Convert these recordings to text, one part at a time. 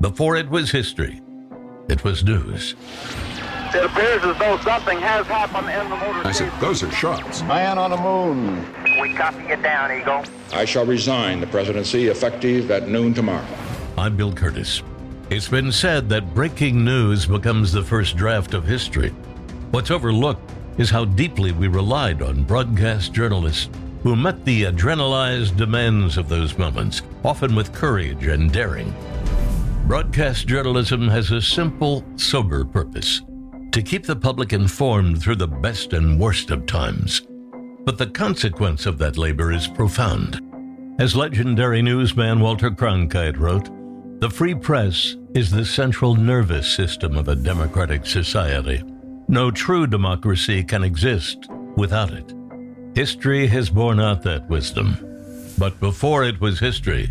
Before it was history, it was news. It appears as though something has happened in the motor I said, those are shots. Man on the moon. We copy you down, Eagle. I shall resign the presidency effective at noon tomorrow. I'm Bill Kurtis. It's been said that breaking news becomes the first draft of history. What's overlooked is how deeply we relied on broadcast journalists who met the adrenalized demands of those moments, often with courage and daring. Broadcast journalism has a simple, sober purpose to keep the public informed through the best and worst of times. But the consequence of that labor is profound. As legendary newsman Walter Cronkite wrote, the free press is the central nervous system of a democratic society. No true democracy can exist without it. History has borne out that wisdom. But before it was history,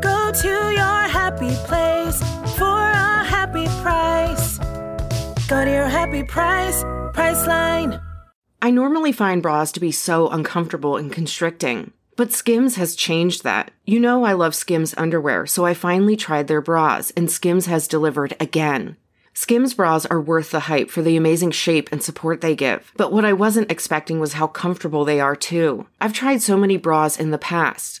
Go to your happy place for a happy price. Go to your happy price, Priceline. I normally find bras to be so uncomfortable and constricting, but Skims has changed that. You know, I love Skims underwear, so I finally tried their bras, and Skims has delivered again. Skims bras are worth the hype for the amazing shape and support they give, but what I wasn't expecting was how comfortable they are too. I've tried so many bras in the past,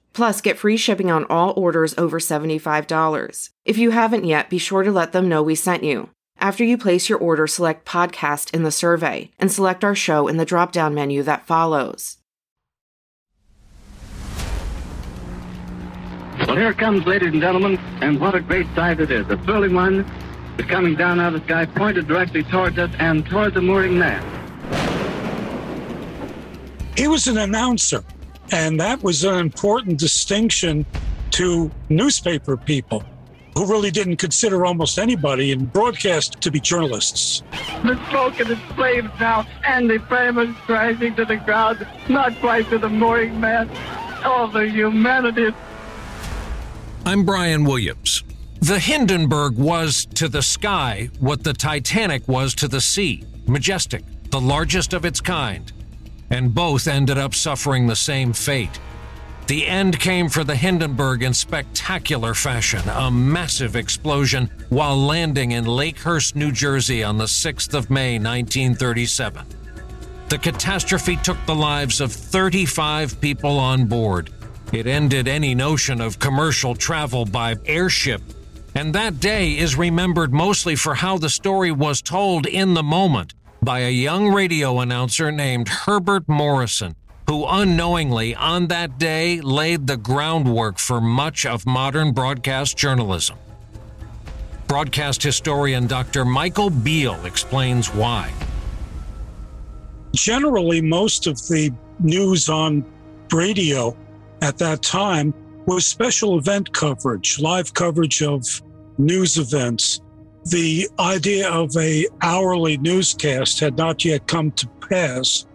Plus, get free shipping on all orders over $75. If you haven't yet, be sure to let them know we sent you. After you place your order, select podcast in the survey and select our show in the drop down menu that follows. Well, here it comes, ladies and gentlemen, and what a great sight it is. A thrilling one is coming down out of the sky, pointed directly towards us and toward the mooring mast. He was an announcer, and that was an important distinction to newspaper people who really didn't consider almost anybody in broadcast to be journalists. The smoke and the flames now, and the flame is rising to the ground, not quite to the mooring mast. Oh, the humanity. I'm Brian Williams. The Hindenburg was to the sky what the Titanic was to the sea majestic, the largest of its kind. And both ended up suffering the same fate. The end came for the Hindenburg in spectacular fashion a massive explosion while landing in Lakehurst, New Jersey on the 6th of May, 1937. The catastrophe took the lives of 35 people on board. It ended any notion of commercial travel by airship. And that day is remembered mostly for how the story was told in the moment by a young radio announcer named Herbert Morrison, who unknowingly on that day laid the groundwork for much of modern broadcast journalism. Broadcast historian Dr. Michael Biel explains why. Generally, most of the news on radio at that time was special event coverage, live coverage of news events. The idea of a hourly newscast had not yet come to pass,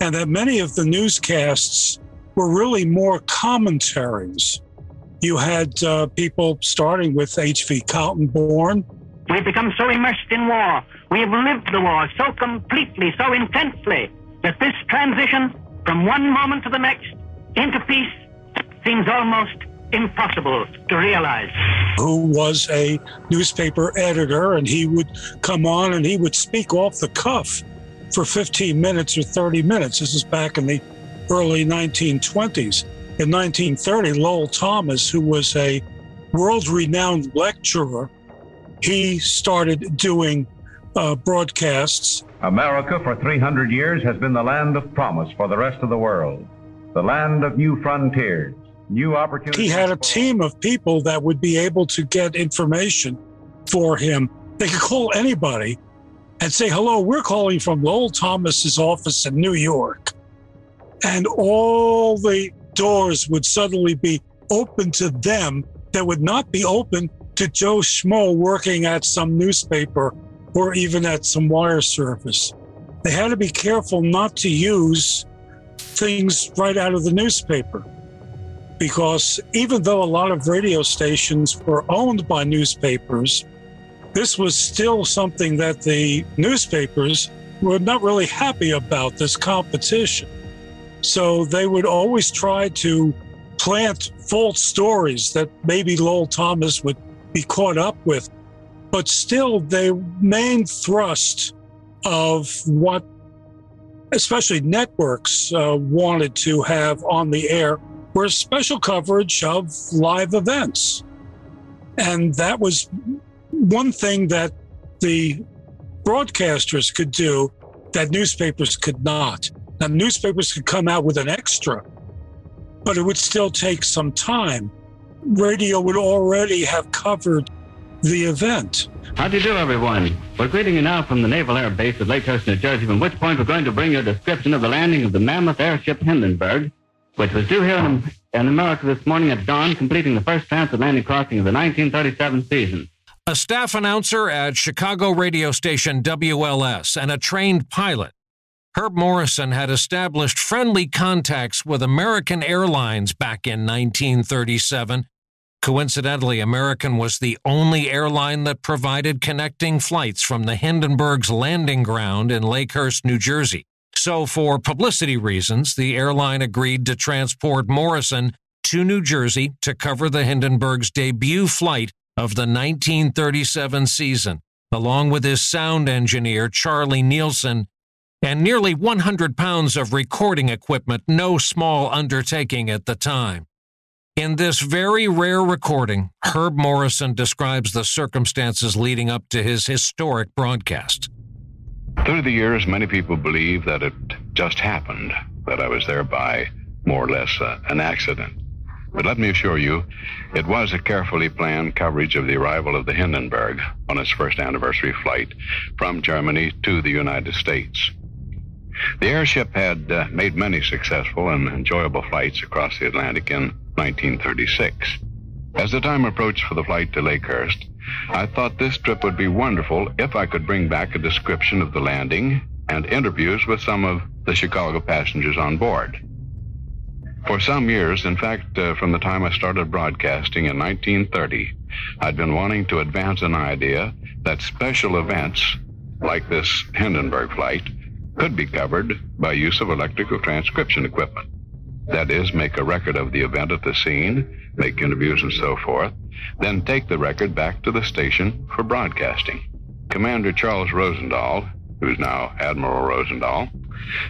and that many of the newscasts were really more commentaries. You had uh, people starting with H.V. Kaltenborn. We've become so immersed in war. We have lived the war so completely, so intensely, that this transition from one moment to the next into peace seems almost impossible to realize. Who was a newspaper editor, and he would come on and he would speak off the cuff for 15 minutes or 30 minutes. This is back in the early 1920s. In 1930, Lowell Thomas, who was a world renowned lecturer, he started doing uh, broadcasts. America for 300 years has been the land of promise for the rest of the world, the land of new frontiers, new opportunities. He had a team of people that would be able to get information for him. They could call anybody and say, Hello, we're calling from Lowell Thomas's office in New York. And all the doors would suddenly be open to them that would not be open to Joe Schmo working at some newspaper or even at some wire service. They had to be careful not to use things right out of the newspaper because even though a lot of radio stations were owned by newspapers, this was still something that the newspapers were not really happy about this competition. So they would always try to plant false stories that maybe Lowell Thomas would be caught up with. But still, the main thrust of what, especially networks, uh, wanted to have on the air were special coverage of live events. And that was one thing that the broadcasters could do that newspapers could not. Now, newspapers could come out with an extra, but it would still take some time. Radio would already have covered the event. How do you do, everyone? We're greeting you now from the Naval Air Base at Lakehurst, New Jersey, from which point we're going to bring you a description of the landing of the mammoth airship Hindenburg, which was due here in, in America this morning at dawn, completing the first transatlantic crossing of the 1937 season. A staff announcer at Chicago radio station WLS and a trained pilot, Herb Morrison had established friendly contacts with American Airlines back in 1937. Coincidentally, American was the only airline that provided connecting flights from the Hindenburg's landing ground in Lakehurst, New Jersey. So, for publicity reasons, the airline agreed to transport Morrison to New Jersey to cover the Hindenburg's debut flight of the 1937 season, along with his sound engineer, Charlie Nielsen, and nearly 100 pounds of recording equipment, no small undertaking at the time. In this very rare recording, Herb Morrison describes the circumstances leading up to his historic broadcast. Through the years, many people believe that it just happened, that I was there by more or less uh, an accident. But let me assure you, it was a carefully planned coverage of the arrival of the Hindenburg on its first anniversary flight from Germany to the United States. The airship had uh, made many successful and enjoyable flights across the Atlantic in 1936. As the time approached for the flight to Lakehurst, I thought this trip would be wonderful if I could bring back a description of the landing and interviews with some of the Chicago passengers on board. For some years, in fact, uh, from the time I started broadcasting in 1930, I'd been wanting to advance an idea that special events, like this Hindenburg flight, could be covered by use of electrical transcription equipment. That is, make a record of the event at the scene, make interviews and so forth, then take the record back to the station for broadcasting. Commander Charles Rosendahl, who's now Admiral Rosendahl,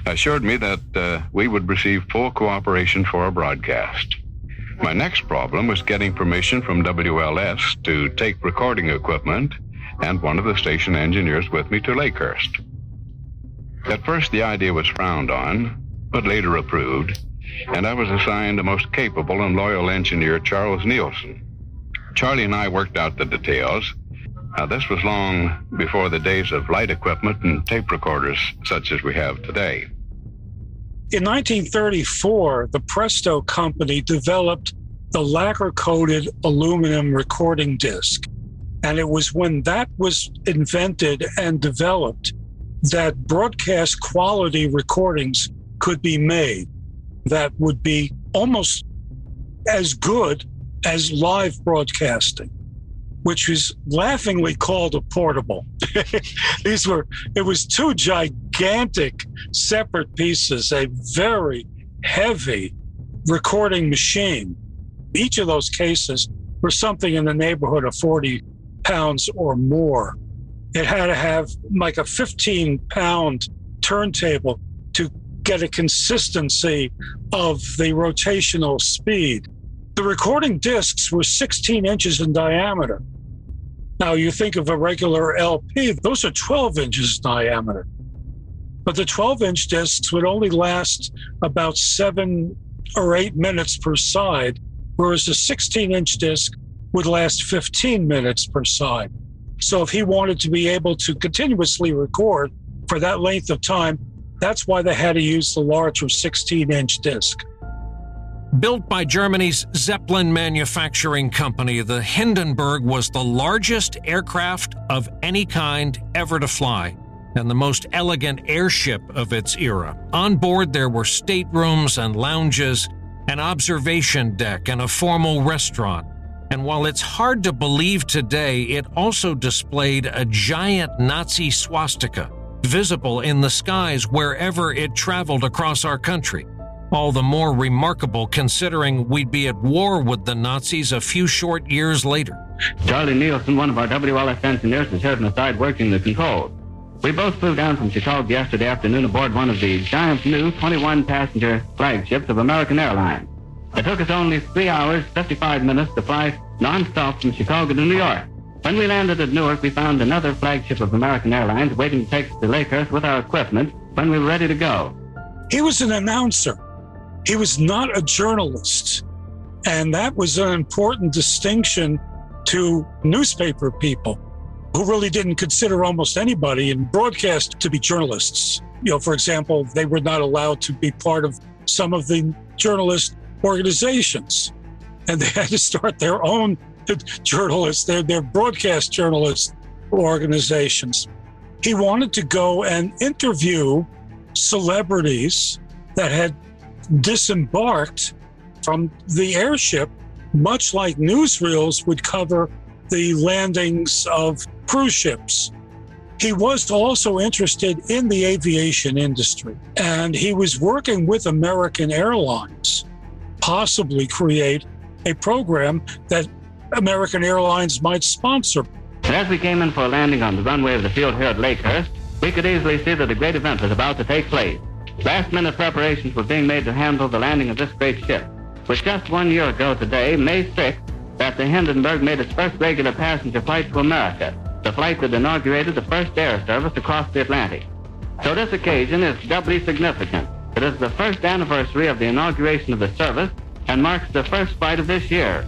assured me that uh, we would receive full cooperation for our broadcast. My next problem was getting permission from WLS to take recording equipment and one of the station engineers with me to Lakehurst. At first, the idea was frowned on, but later approved, and I was assigned a most capable and loyal engineer, Charles Nielsen. Charlie and I worked out the details. Now, this was long before the days of light equipment and tape recorders such as we have today. In 1934, the Presto Company developed the lacquer coated aluminum recording disc. And it was when that was invented and developed that broadcast quality recordings could be made that would be almost as good as live broadcasting, which was laughingly called a portable. These were, it was two gigantic separate pieces, a very heavy recording machine. Each of those cases were something in the neighborhood of 40 pounds or more. It had to have like a 15 pound turntable get a consistency of the rotational speed. The recording discs were 16 inches in diameter. Now, you think of a regular LP, those are 12 inches in diameter. But the 12 inch discs would only last about seven or eight minutes per side, whereas a 16 inch disc would last 15 minutes per side. So if he wanted to be able to continuously record for that length of time, that's why they had to use the larger 16 inch disc. Built by Germany's Zeppelin Manufacturing Company, the Hindenburg was the largest aircraft of any kind ever to fly and the most elegant airship of its era. On board, there were staterooms and lounges, an observation deck, and a formal restaurant. And while it's hard to believe today, it also displayed a giant Nazi swastika, visible in the skies wherever it traveled across our country. All the more remarkable considering we'd be at war with the Nazis a few short years later. Charlie Nielsen, one of our WLS engineers, is here on side working the controls. We both flew down from Chicago yesterday afternoon aboard one of the giant new 21 passenger flagships of American Airlines. It took us only three hours, 55 minutes to fly nonstop from Chicago to New York. When we landed at Newark, we found another flagship of American Airlines waiting to take us to Lakehurst with our equipment when we were ready to go. He was an announcer. He was not a journalist. And that was an important distinction to newspaper people who really didn't consider almost anybody in broadcast to be journalists. You know, for example, they were not allowed to be part of some of the journalist organizations. And they had to start their own journalists, their, their broadcast journalist organizations. He wanted to go and interview celebrities that had disembarked from the airship, much like newsreels would cover the landings of cruise ships. He was also interested in the aviation industry, and he was working with American Airlines, possibly create a program that American Airlines might sponsor. As we came in for a landing on the runway of the field here at Lakehurst, we could easily see that a great event was about to take place. Last minute preparations were being made to handle the landing of this great ship. With just one year ago today, May 6th, that the Hindenburg made its first regular passenger flight to America, the flight that inaugurated the first air service across the Atlantic. So this occasion is doubly significant. It is the first anniversary of the inauguration of the service and marks the first flight of this year.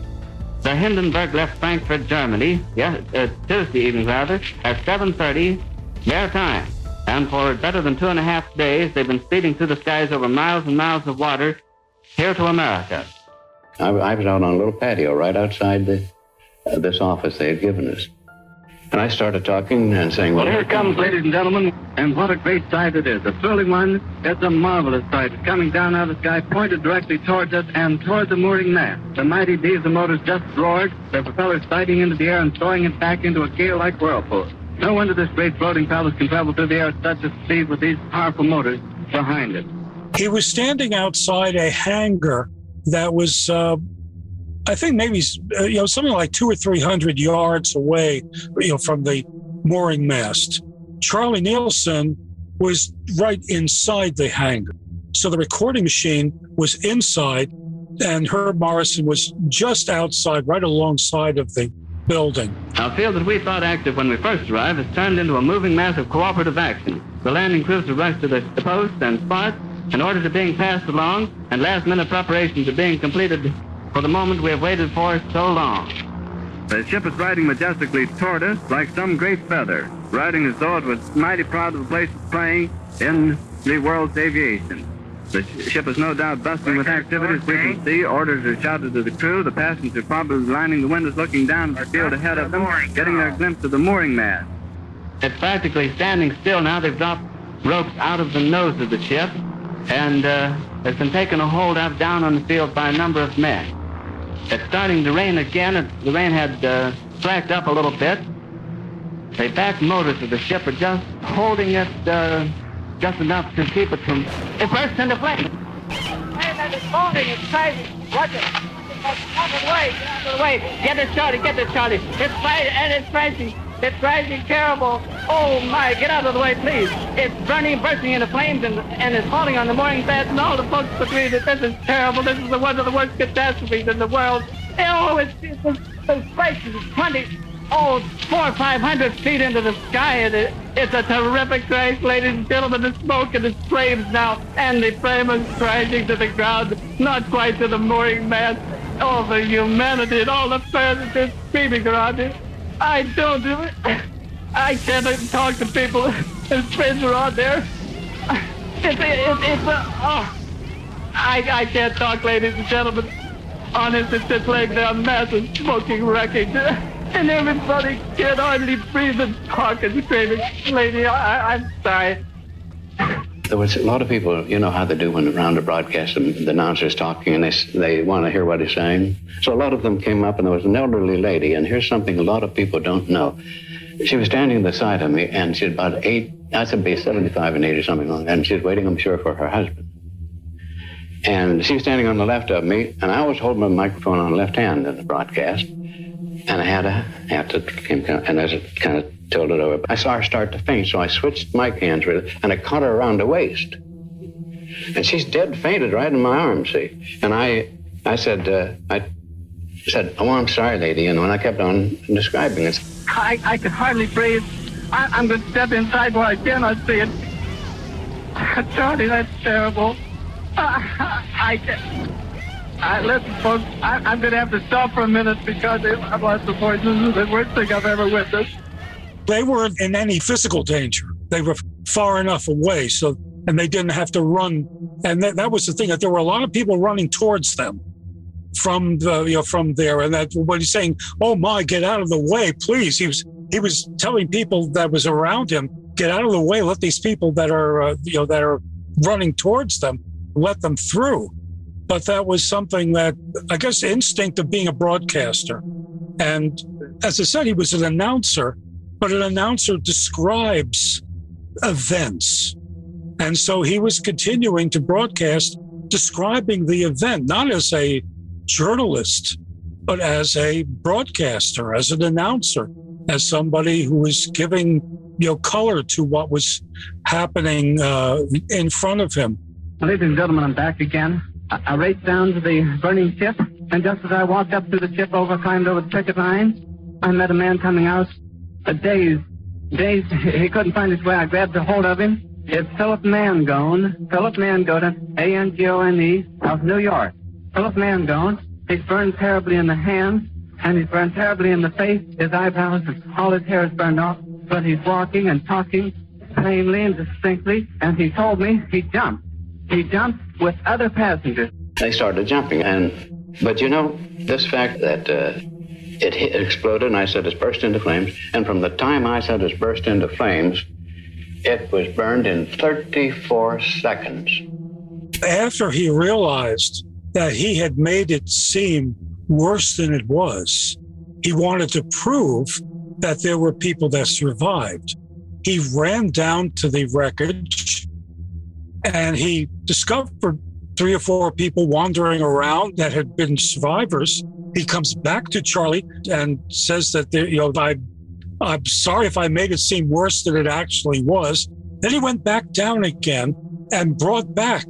The Hindenburg left Frankfurt, Germany, yes, uh, Tuesday evening rather, at 7.30 their time. And for better than two and a half days, they've been speeding through the skies over miles and miles of water here to America. I, I was out on a little patio right outside the, uh, this office they had given us. And I started talking and saying, Well, here it comes, ladies and gentlemen, and what a great sight it is. A thrilling one. It's a marvelous sight. It's coming down out of the sky, pointed directly towards us and toward the mooring mast. The mighty diesel motors just roared, their propellers sighting into the air and throwing it back into a gale-like whirlpool. No wonder this great floating palace can travel through the air at such a speed with these powerful motors behind it. He was standing outside a hangar that was, uh, I think, maybe uh, you know something like two or three hundred yards away, you know, from the mooring mast. Charlie Nielsen was right inside the hangar, so the recording machine was inside, and Herb Morrison was just outside, right alongside of the building. Our field that we thought active when we first arrived has turned into a moving mass of cooperative action. The landing crews have rushed to the posts and spots and orders are being passed along, and last-minute preparations are being completed for the moment we have waited for so long. The ship is riding majestically toward us like some great feather, riding as though it was mighty proud of the place it's playing in the world's aviation. The ship is no doubt bustling with activities we can see. Orders are shouted to the crew. The passengers are probably lining the windows looking down at the field ahead of them, getting their glimpse of the mooring mast. It's practically standing still now. They've dropped ropes out of the nose of the ship and uh, has been taken a hold of down on the field by a number of men. It's starting to rain again. It, the rain had uh, slacked up a little bit. The back motors of the ship are just holding it uh, just enough to keep it from. It burst into flames. And it's falling, it's crazy. Watch it. Out of the get out of the way. Get it, Charlie, get it, Charlie. It's fire and it's rising. It's rising terrible. Oh my, get out of the way, please. It's burning, bursting into flames, and, and it's falling on the mooring beds, and all the folks agree that this is terrible. This is one of the worst catastrophes in the world. Oh, it's, it's, it's, it's place is 20, oh, four or five hundred feet into the sky, and it, it's a terrific crash, ladies and gentlemen. The smoke and the flames now, and the flame is crashing to the ground, not quite to the mooring mast. All the humanity and all the are screaming around it. I don't do it. I can't even talk to people. His friends are out there. It's a, it's, it's a, oh. I, I can't talk, ladies and gentlemen. Honest, it's just laying down massive smoking wreckage. And everybody can't hardly breathe and talk and screaming. Lady, I, I'm sorry. There was a lot of people, you know how they do when around a broadcast and the announcer's talking and they, they want to hear what he's saying. So a lot of them came up and there was an elderly lady, and here's something a lot of people don't know. She was standing beside of me and she's about eight, I said be 75 and 80 something like that, and she's waiting, I'm sure, for her husband. And she was standing on the left of me, and I was holding my microphone on the left hand in the broadcast. And I had a hat that came, and as it kind of tilted over, I saw her start to faint, so I switched my hands with it, and I caught her around the waist. And she's dead fainted right in my arms, see. And I, I said, uh, I said, oh, I'm sorry, lady. And when I kept on describing it, I, I could hardly breathe. I, I'm going to step inside where I cannot see it. Charlie, that's terrible. I, I can't. I, listen, folks, I, I'm going to have to stop for a minute because I've lost the voice. This is the worst thing I've ever witnessed. They weren't in any physical danger. They were far enough away, so and they didn't have to run. And that, that was the thing that there were a lot of people running towards them from the you know from there. And that what he's saying, "Oh my, get out of the way, please," he was he was telling people that was around him, "Get out of the way. Let these people that are uh, you know that are running towards them, let them through." But that was something that I guess instinct of being a broadcaster. And as I said, he was an announcer, but an announcer describes events. And so he was continuing to broadcast describing the event, not as a journalist, but as a broadcaster, as an announcer, as somebody who was giving you know color to what was happening uh, in front of him. Ladies and gentlemen, I'm back again. I raced down to the burning ship, and just as I walked up to the ship over, climbed over the picket line, I met a man coming out, a dazed, dazed. He couldn't find his way. I grabbed a hold of him. It's Philip Mangone, Philip Mangone, A-N-G-O-N-E, of New York. Philip Mangone, he's burned terribly in the hands, and he's burned terribly in the face. His eyebrows, all his hair is burned off, but he's walking and talking plainly and distinctly, and he told me he jumped. He jumped with other passengers. They started jumping, and but you know this fact that uh, it, hit, exploded, and I said it's burst into flames, and from the time I said it's burst into flames, it was burned in 34 seconds. After he realized that he had made it seem worse than it was, he wanted to prove that there were people that survived. He ran down to the wreckage and he discovered three or four people wandering around that had been survivors. He comes back to Charlie and says that, you know, I, I'm sorry if I made it seem worse than it actually was. Then he went back down again and brought back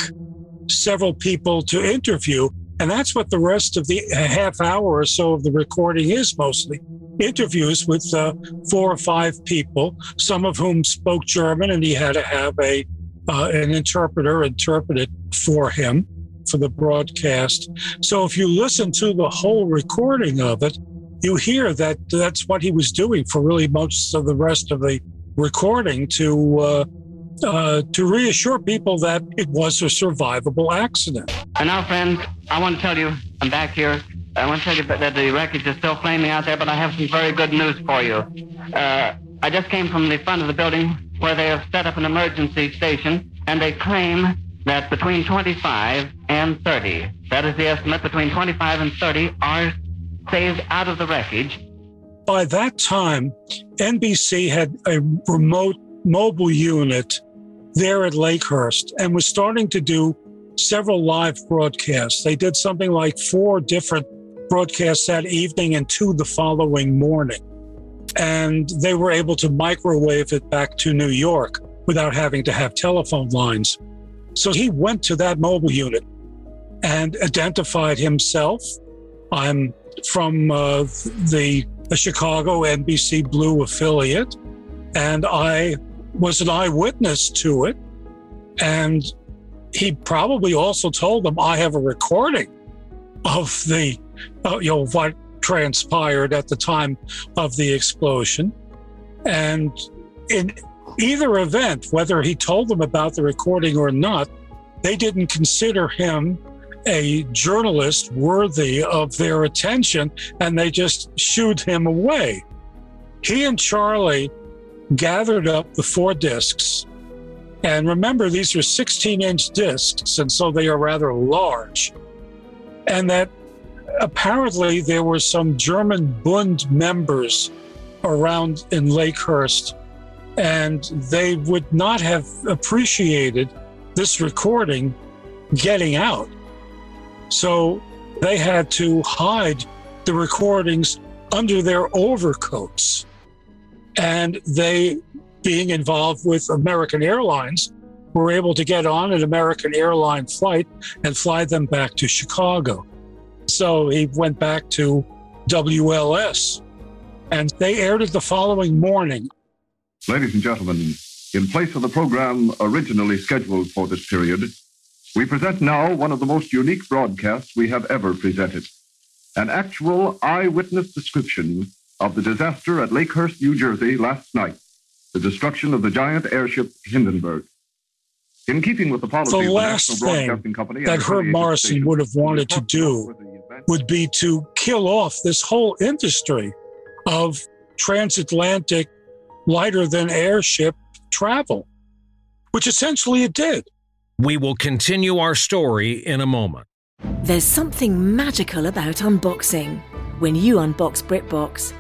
several people to interview. And that's what the rest of the half hour or so of the recording is mostly interviews with uh, four or five people, some of whom spoke German, and he had to have a uh, an interpreter interpret it for him for the broadcast. So if you listen to the whole recording of it, you hear that that's what he was doing for really most of the rest of the recording to uh, uh, to reassure people that it was a survivable accident. And now, friends, I want to tell you, I'm back here. I want to tell you that the wreckage is still flaming out there, but I have some very good news for you. Uh, I just came from the front of the building where they have set up an emergency station, and they claim that between 25 and 30, that is the estimate, between 25 and 30 are saved out of the wreckage. By that time, NBC had a remote mobile unit there at Lakehurst and was starting to do several live broadcasts. They did something like four different broadcasts that evening and two the following morning. And they were able to microwave it back to New York without having to have telephone lines. So he went to that mobile unit and identified himself. I'm from uh, the, the Chicago NBC Blue affiliate, and I was an eyewitness to it. And he probably also told them, I have a recording of the, uh, you know, what transpired at the time of the explosion. And in either event, whether he told them about the recording or not, they didn't consider him a journalist worthy of their attention and they just shooed him away. He and Charlie gathered up the four discs. And remember, these are 16 inch discs, and so they are rather large. And that apparently there were some German Bund members around in Lakehurst, and they would not have appreciated this recording getting out. So they had to hide the recordings under their overcoats. And they, being involved with American Airlines, were able to get on an American airline flight and fly them back to Chicago. So he went back to WLS and they aired it the following morning. Ladies and gentlemen, in place of the program originally scheduled for this period, we present now one of the most unique broadcasts we have ever presented an actual eyewitness description of the disaster at Lakehurst, New Jersey last night, the destruction of the giant airship Hindenburg. In keeping with the policy the of the last National Broadcasting thing Company that and Herb 28 Morrison would have wanted to do would be to kill off this whole industry of transatlantic lighter than airship travel, which essentially it did. We will continue our story in a moment. There's something magical about unboxing. When you unbox BritBox,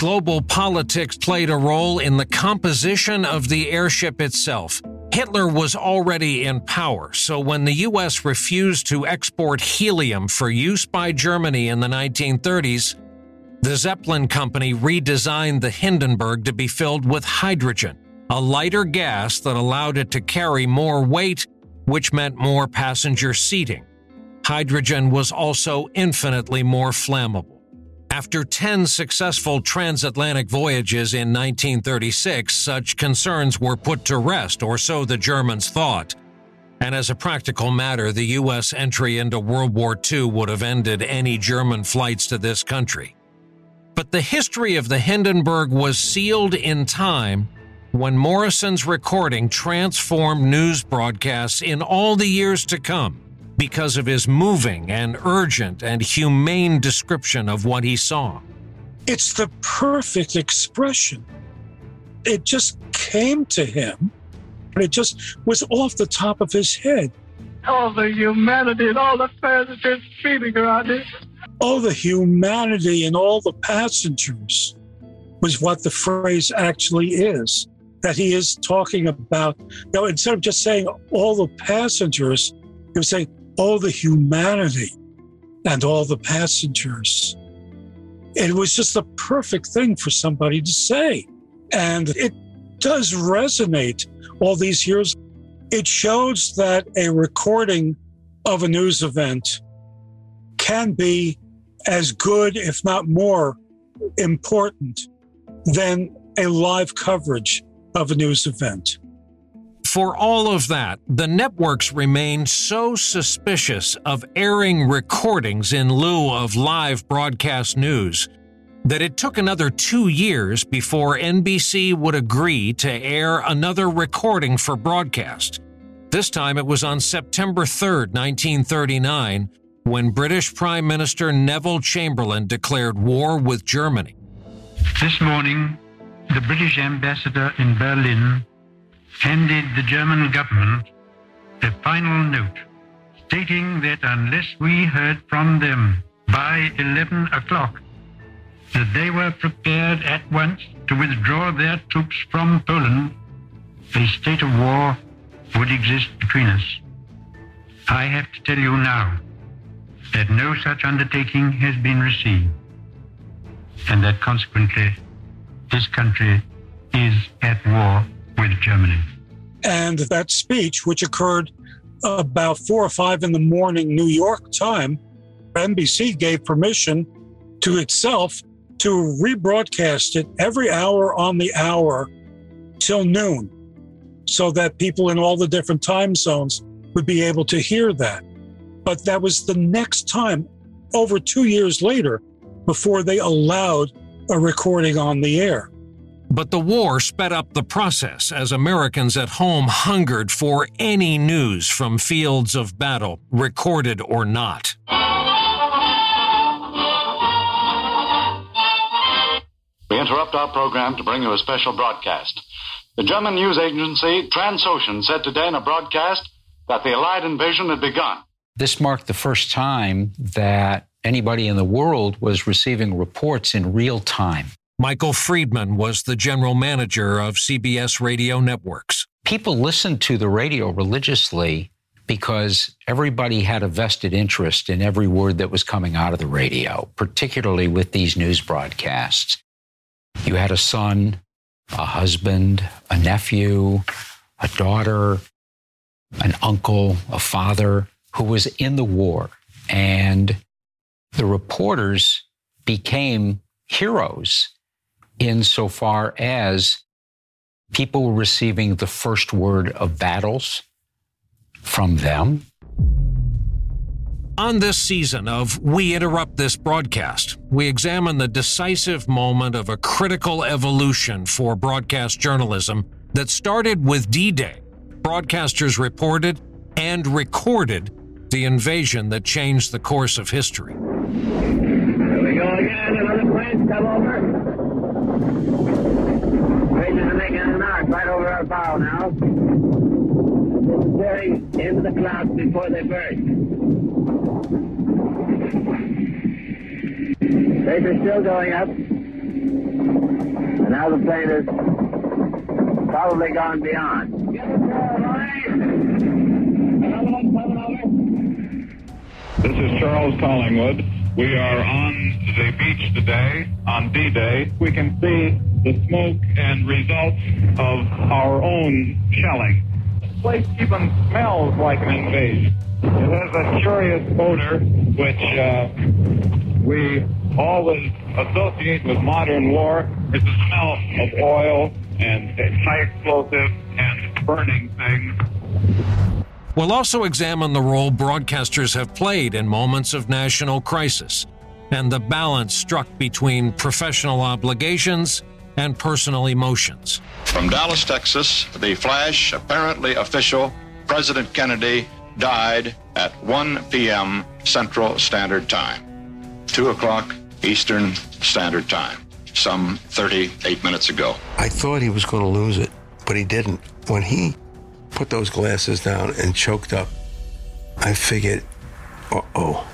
Global politics played a role in the composition of the airship itself. Hitler was already in power, so when the U.S. refused to export helium for use by Germany in the 1930s, the Zeppelin Company redesigned the Hindenburg to be filled with hydrogen, a lighter gas that allowed it to carry more weight, which meant more passenger seating. Hydrogen was also infinitely more flammable. After 10 successful transatlantic voyages in 1936, such concerns were put to rest, or so the Germans thought. And as a practical matter, the U.S. entry into World War II would have ended any German flights to this country. But the history of the Hindenburg was sealed in time when Morrison's recording transformed news broadcasts in all the years to come because of his moving and urgent and humane description of what he saw. It's the perfect expression. It just came to him, and it just was off the top of his head. All the humanity and all the passengers feeding around it. All the humanity and all the passengers was what the phrase actually is. That he is talking about. You know, instead of just saying all the passengers, he was saying all the humanity and all the passengers. It was just the perfect thing for somebody to say. And it does resonate all these years. It shows that a recording of a news event can be as good, if not more important, than a live coverage of a news event. For all of that, the networks remained so suspicious of airing recordings in lieu of live broadcast news that it took another two years before NBC would agree to air another recording for broadcast. This time it was on September 3, 1939, when British Prime Minister Neville Chamberlain declared war with Germany. This morning, the British ambassador in Berlin handed the German government a final note stating that unless we heard from them by 11 o'clock, that they were prepared at once to withdraw their troops from Poland, a state of war would exist between us. I have to tell you now that no such undertaking has been received, and that consequently this country is at war with Germany. And that speech, which occurred about four or five in the morning New York time, NBC gave permission to itself to rebroadcast it every hour on the hour till noon so that people in all the different time zones would be able to hear that. But that was the next time, over two years later, before they allowed a recording on the air. But the war sped up the process as Americans at home hungered for any news from fields of battle, recorded or not. We interrupt our program to bring you a special broadcast. The German news agency Transocean said today in a broadcast that the Allied invasion had begun. This marked the first time that anybody in the world was receiving reports in real time. Michael Freedman was the general manager of CBS Radio Networks. People listened to the radio religiously because everybody had a vested interest in every word that was coming out of the radio, particularly with these news broadcasts. You had a son, a husband, a nephew, a daughter, an uncle, a father who was in the war. And the reporters became heroes insofar as people were receiving the first word of battles from them. On this season of We Interrupt This Broadcast, we examine the decisive moment of a critical evolution for broadcast journalism that started with D Day. Broadcasters reported and recorded the invasion that changed the course of history. Disappearing into the clouds before they burst. Rays are still going up. And now the plane has probably gone beyond. This is Charles Collingwood. We are on the beach today, on D-Day. We can see the smoke and results of our own shelling. Place even smells like an invasion. It has a curious odor, which uh, we always associate with modern war. It's the smell of oil and high explosive and burning things. We'll also examine the role broadcasters have played in moments of national crisis and the balance struck between professional obligations and personal emotions. From Dallas, Texas, the flash, apparently official, President Kennedy died at 1 p.m. Central Standard Time, 2 o'clock Eastern Standard Time, some 38 minutes ago. I thought he was going to lose it, but he didn't. When he put those glasses down and choked up, I figured, uh oh,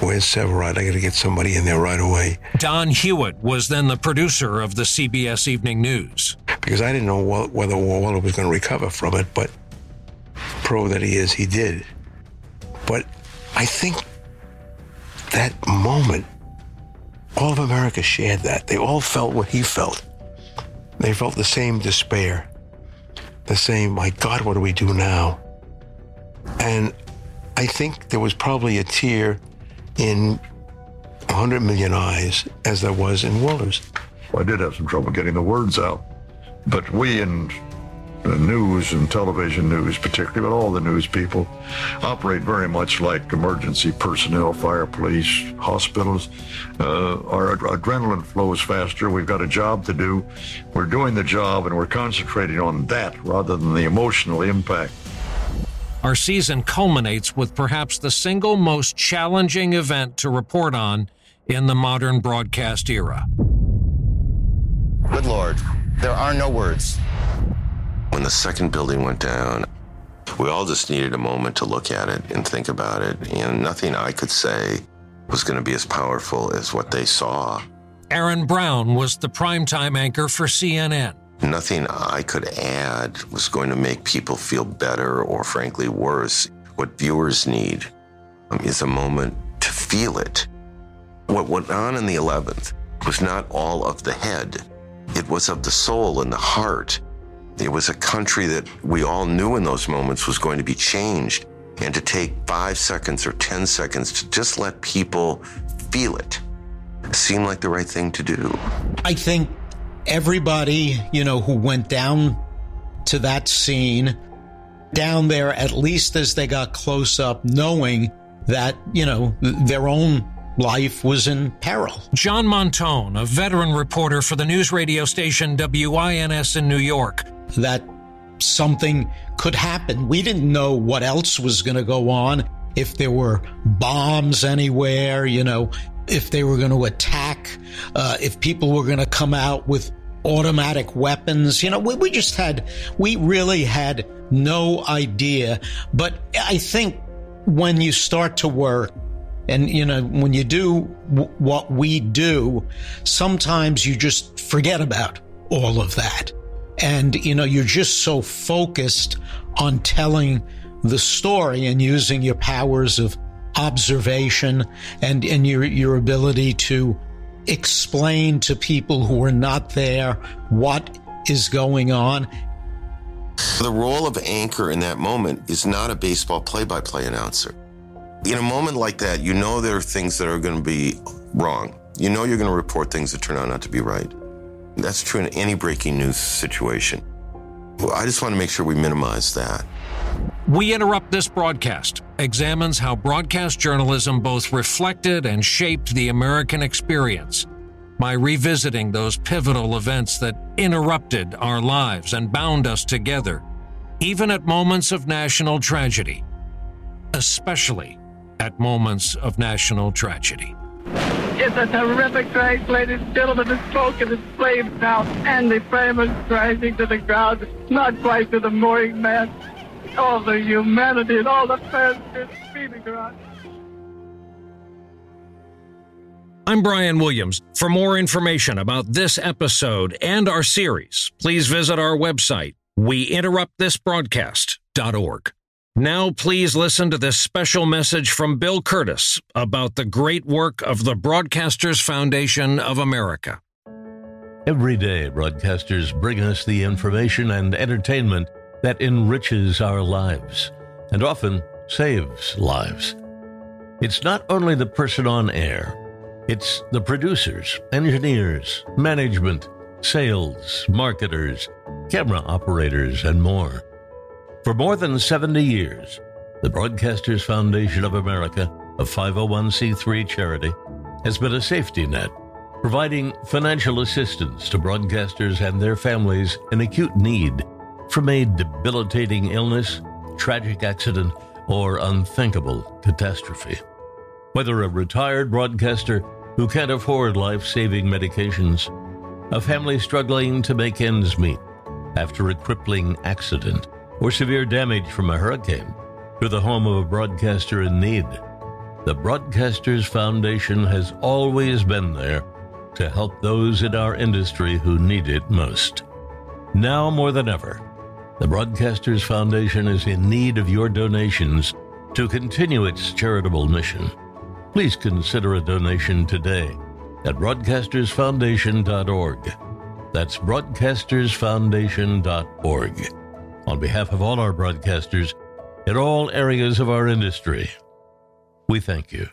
where's Sevareid? I got to get somebody in there right away. Don Hewitt was then the producer of the CBS Evening News. Because I didn't know whether Walter was going to recover from it, but pro that he is, he did. But I think that moment, all of America shared that. They all felt what he felt. They felt the same despair, the same, my God, what do we do now? And I think there was probably a tear in 100 million eyes as there was in Walter's. Well, I did have some trouble getting the words out. But we in the news and television news, particularly, but all the news people operate very much like emergency personnel, fire, police, hospitals. Uh, our ad- adrenaline flows faster. We've got a job to do. We're doing the job and we're concentrating on that rather than the emotional impact. Our season culminates with perhaps the single most challenging event to report on in the modern broadcast era. Good Lord, there are no words. When the second building went down, we all just needed a moment to look at it and think about it, and nothing I could say was going to be as powerful as what they saw. Aaron Brown was the primetime anchor for CNN. Nothing I could add was going to make people feel better or, frankly, worse. What viewers need um, is a moment to feel it. What went on in the 11th was not all of the head, it was of the soul and the heart. It was a country that we all knew in those moments was going to be changed. And to take five seconds or 10 seconds to just let people feel it seemed like the right thing to do. I think everybody, you know, who went down to that scene, down there, at least as they got close up, knowing that, you know, their own life was in peril. John Montone, a veteran reporter for the news radio station WINS in New York, that something could happen. We didn't know what else was going to go on, if there were bombs anywhere, you know, if they were going to attack, uh, if people were going to come out with automatic weapons. You know, we, we just had, we really had no idea. But I think when you start to work, and, you know, when you do w- what we do, sometimes you just forget about all of that. And, you know, you're just so focused on telling the story and using your powers of observation and, in your, your ability to explain to people who are not there what is going on. The role of anchor in that moment is not a baseball play by play announcer. In a moment like that, you know there are things that are going to be wrong. You know you're going to report things that turn out not to be right. That's true in any breaking news situation. I just want to make sure we minimize that. We Interrupt This Broadcast examines how broadcast journalism both reflected and shaped the American experience by revisiting those pivotal events that interrupted our lives and bound us together, even at moments of national tragedy, especially at moments of national tragedy. It's a terrific crash, ladies and gentlemen. The smoke and the flames now, and the flames rising to the ground, not quite to the mooring mast. All the humanity and all the fans just feeding around. I'm Brian Williams. For more information about this episode and our series, please visit our website, weinterruptthisbroadcast.org. Now, please listen to this special message from Bill Kurtis about the great work of the Broadcasters Foundation of America. Every day, broadcasters bring us the information and entertainment that enriches our lives and often saves lives. It's not only the person on air, it's the producers, engineers, management, sales, marketers, camera operators, and more. For more than 70 years, the Broadcasters Foundation of America, a 501c3 charity, has been a safety net, providing financial assistance to broadcasters and their families in acute need from a debilitating illness, tragic accident, or unthinkable catastrophe. Whether a retired broadcaster who can't afford life saving medications, a family struggling to make ends meet after a crippling accident, or severe damage from a hurricane, to the home of a broadcaster in need, the Broadcasters Foundation has always been there to help those in our industry who need it most. Now more than ever, the Broadcasters Foundation is in need of your donations to continue its charitable mission. Please consider a donation today at broadcastersfoundation.org. That's broadcastersfoundation.org. On behalf of all our broadcasters in all areas of our industry, we thank you.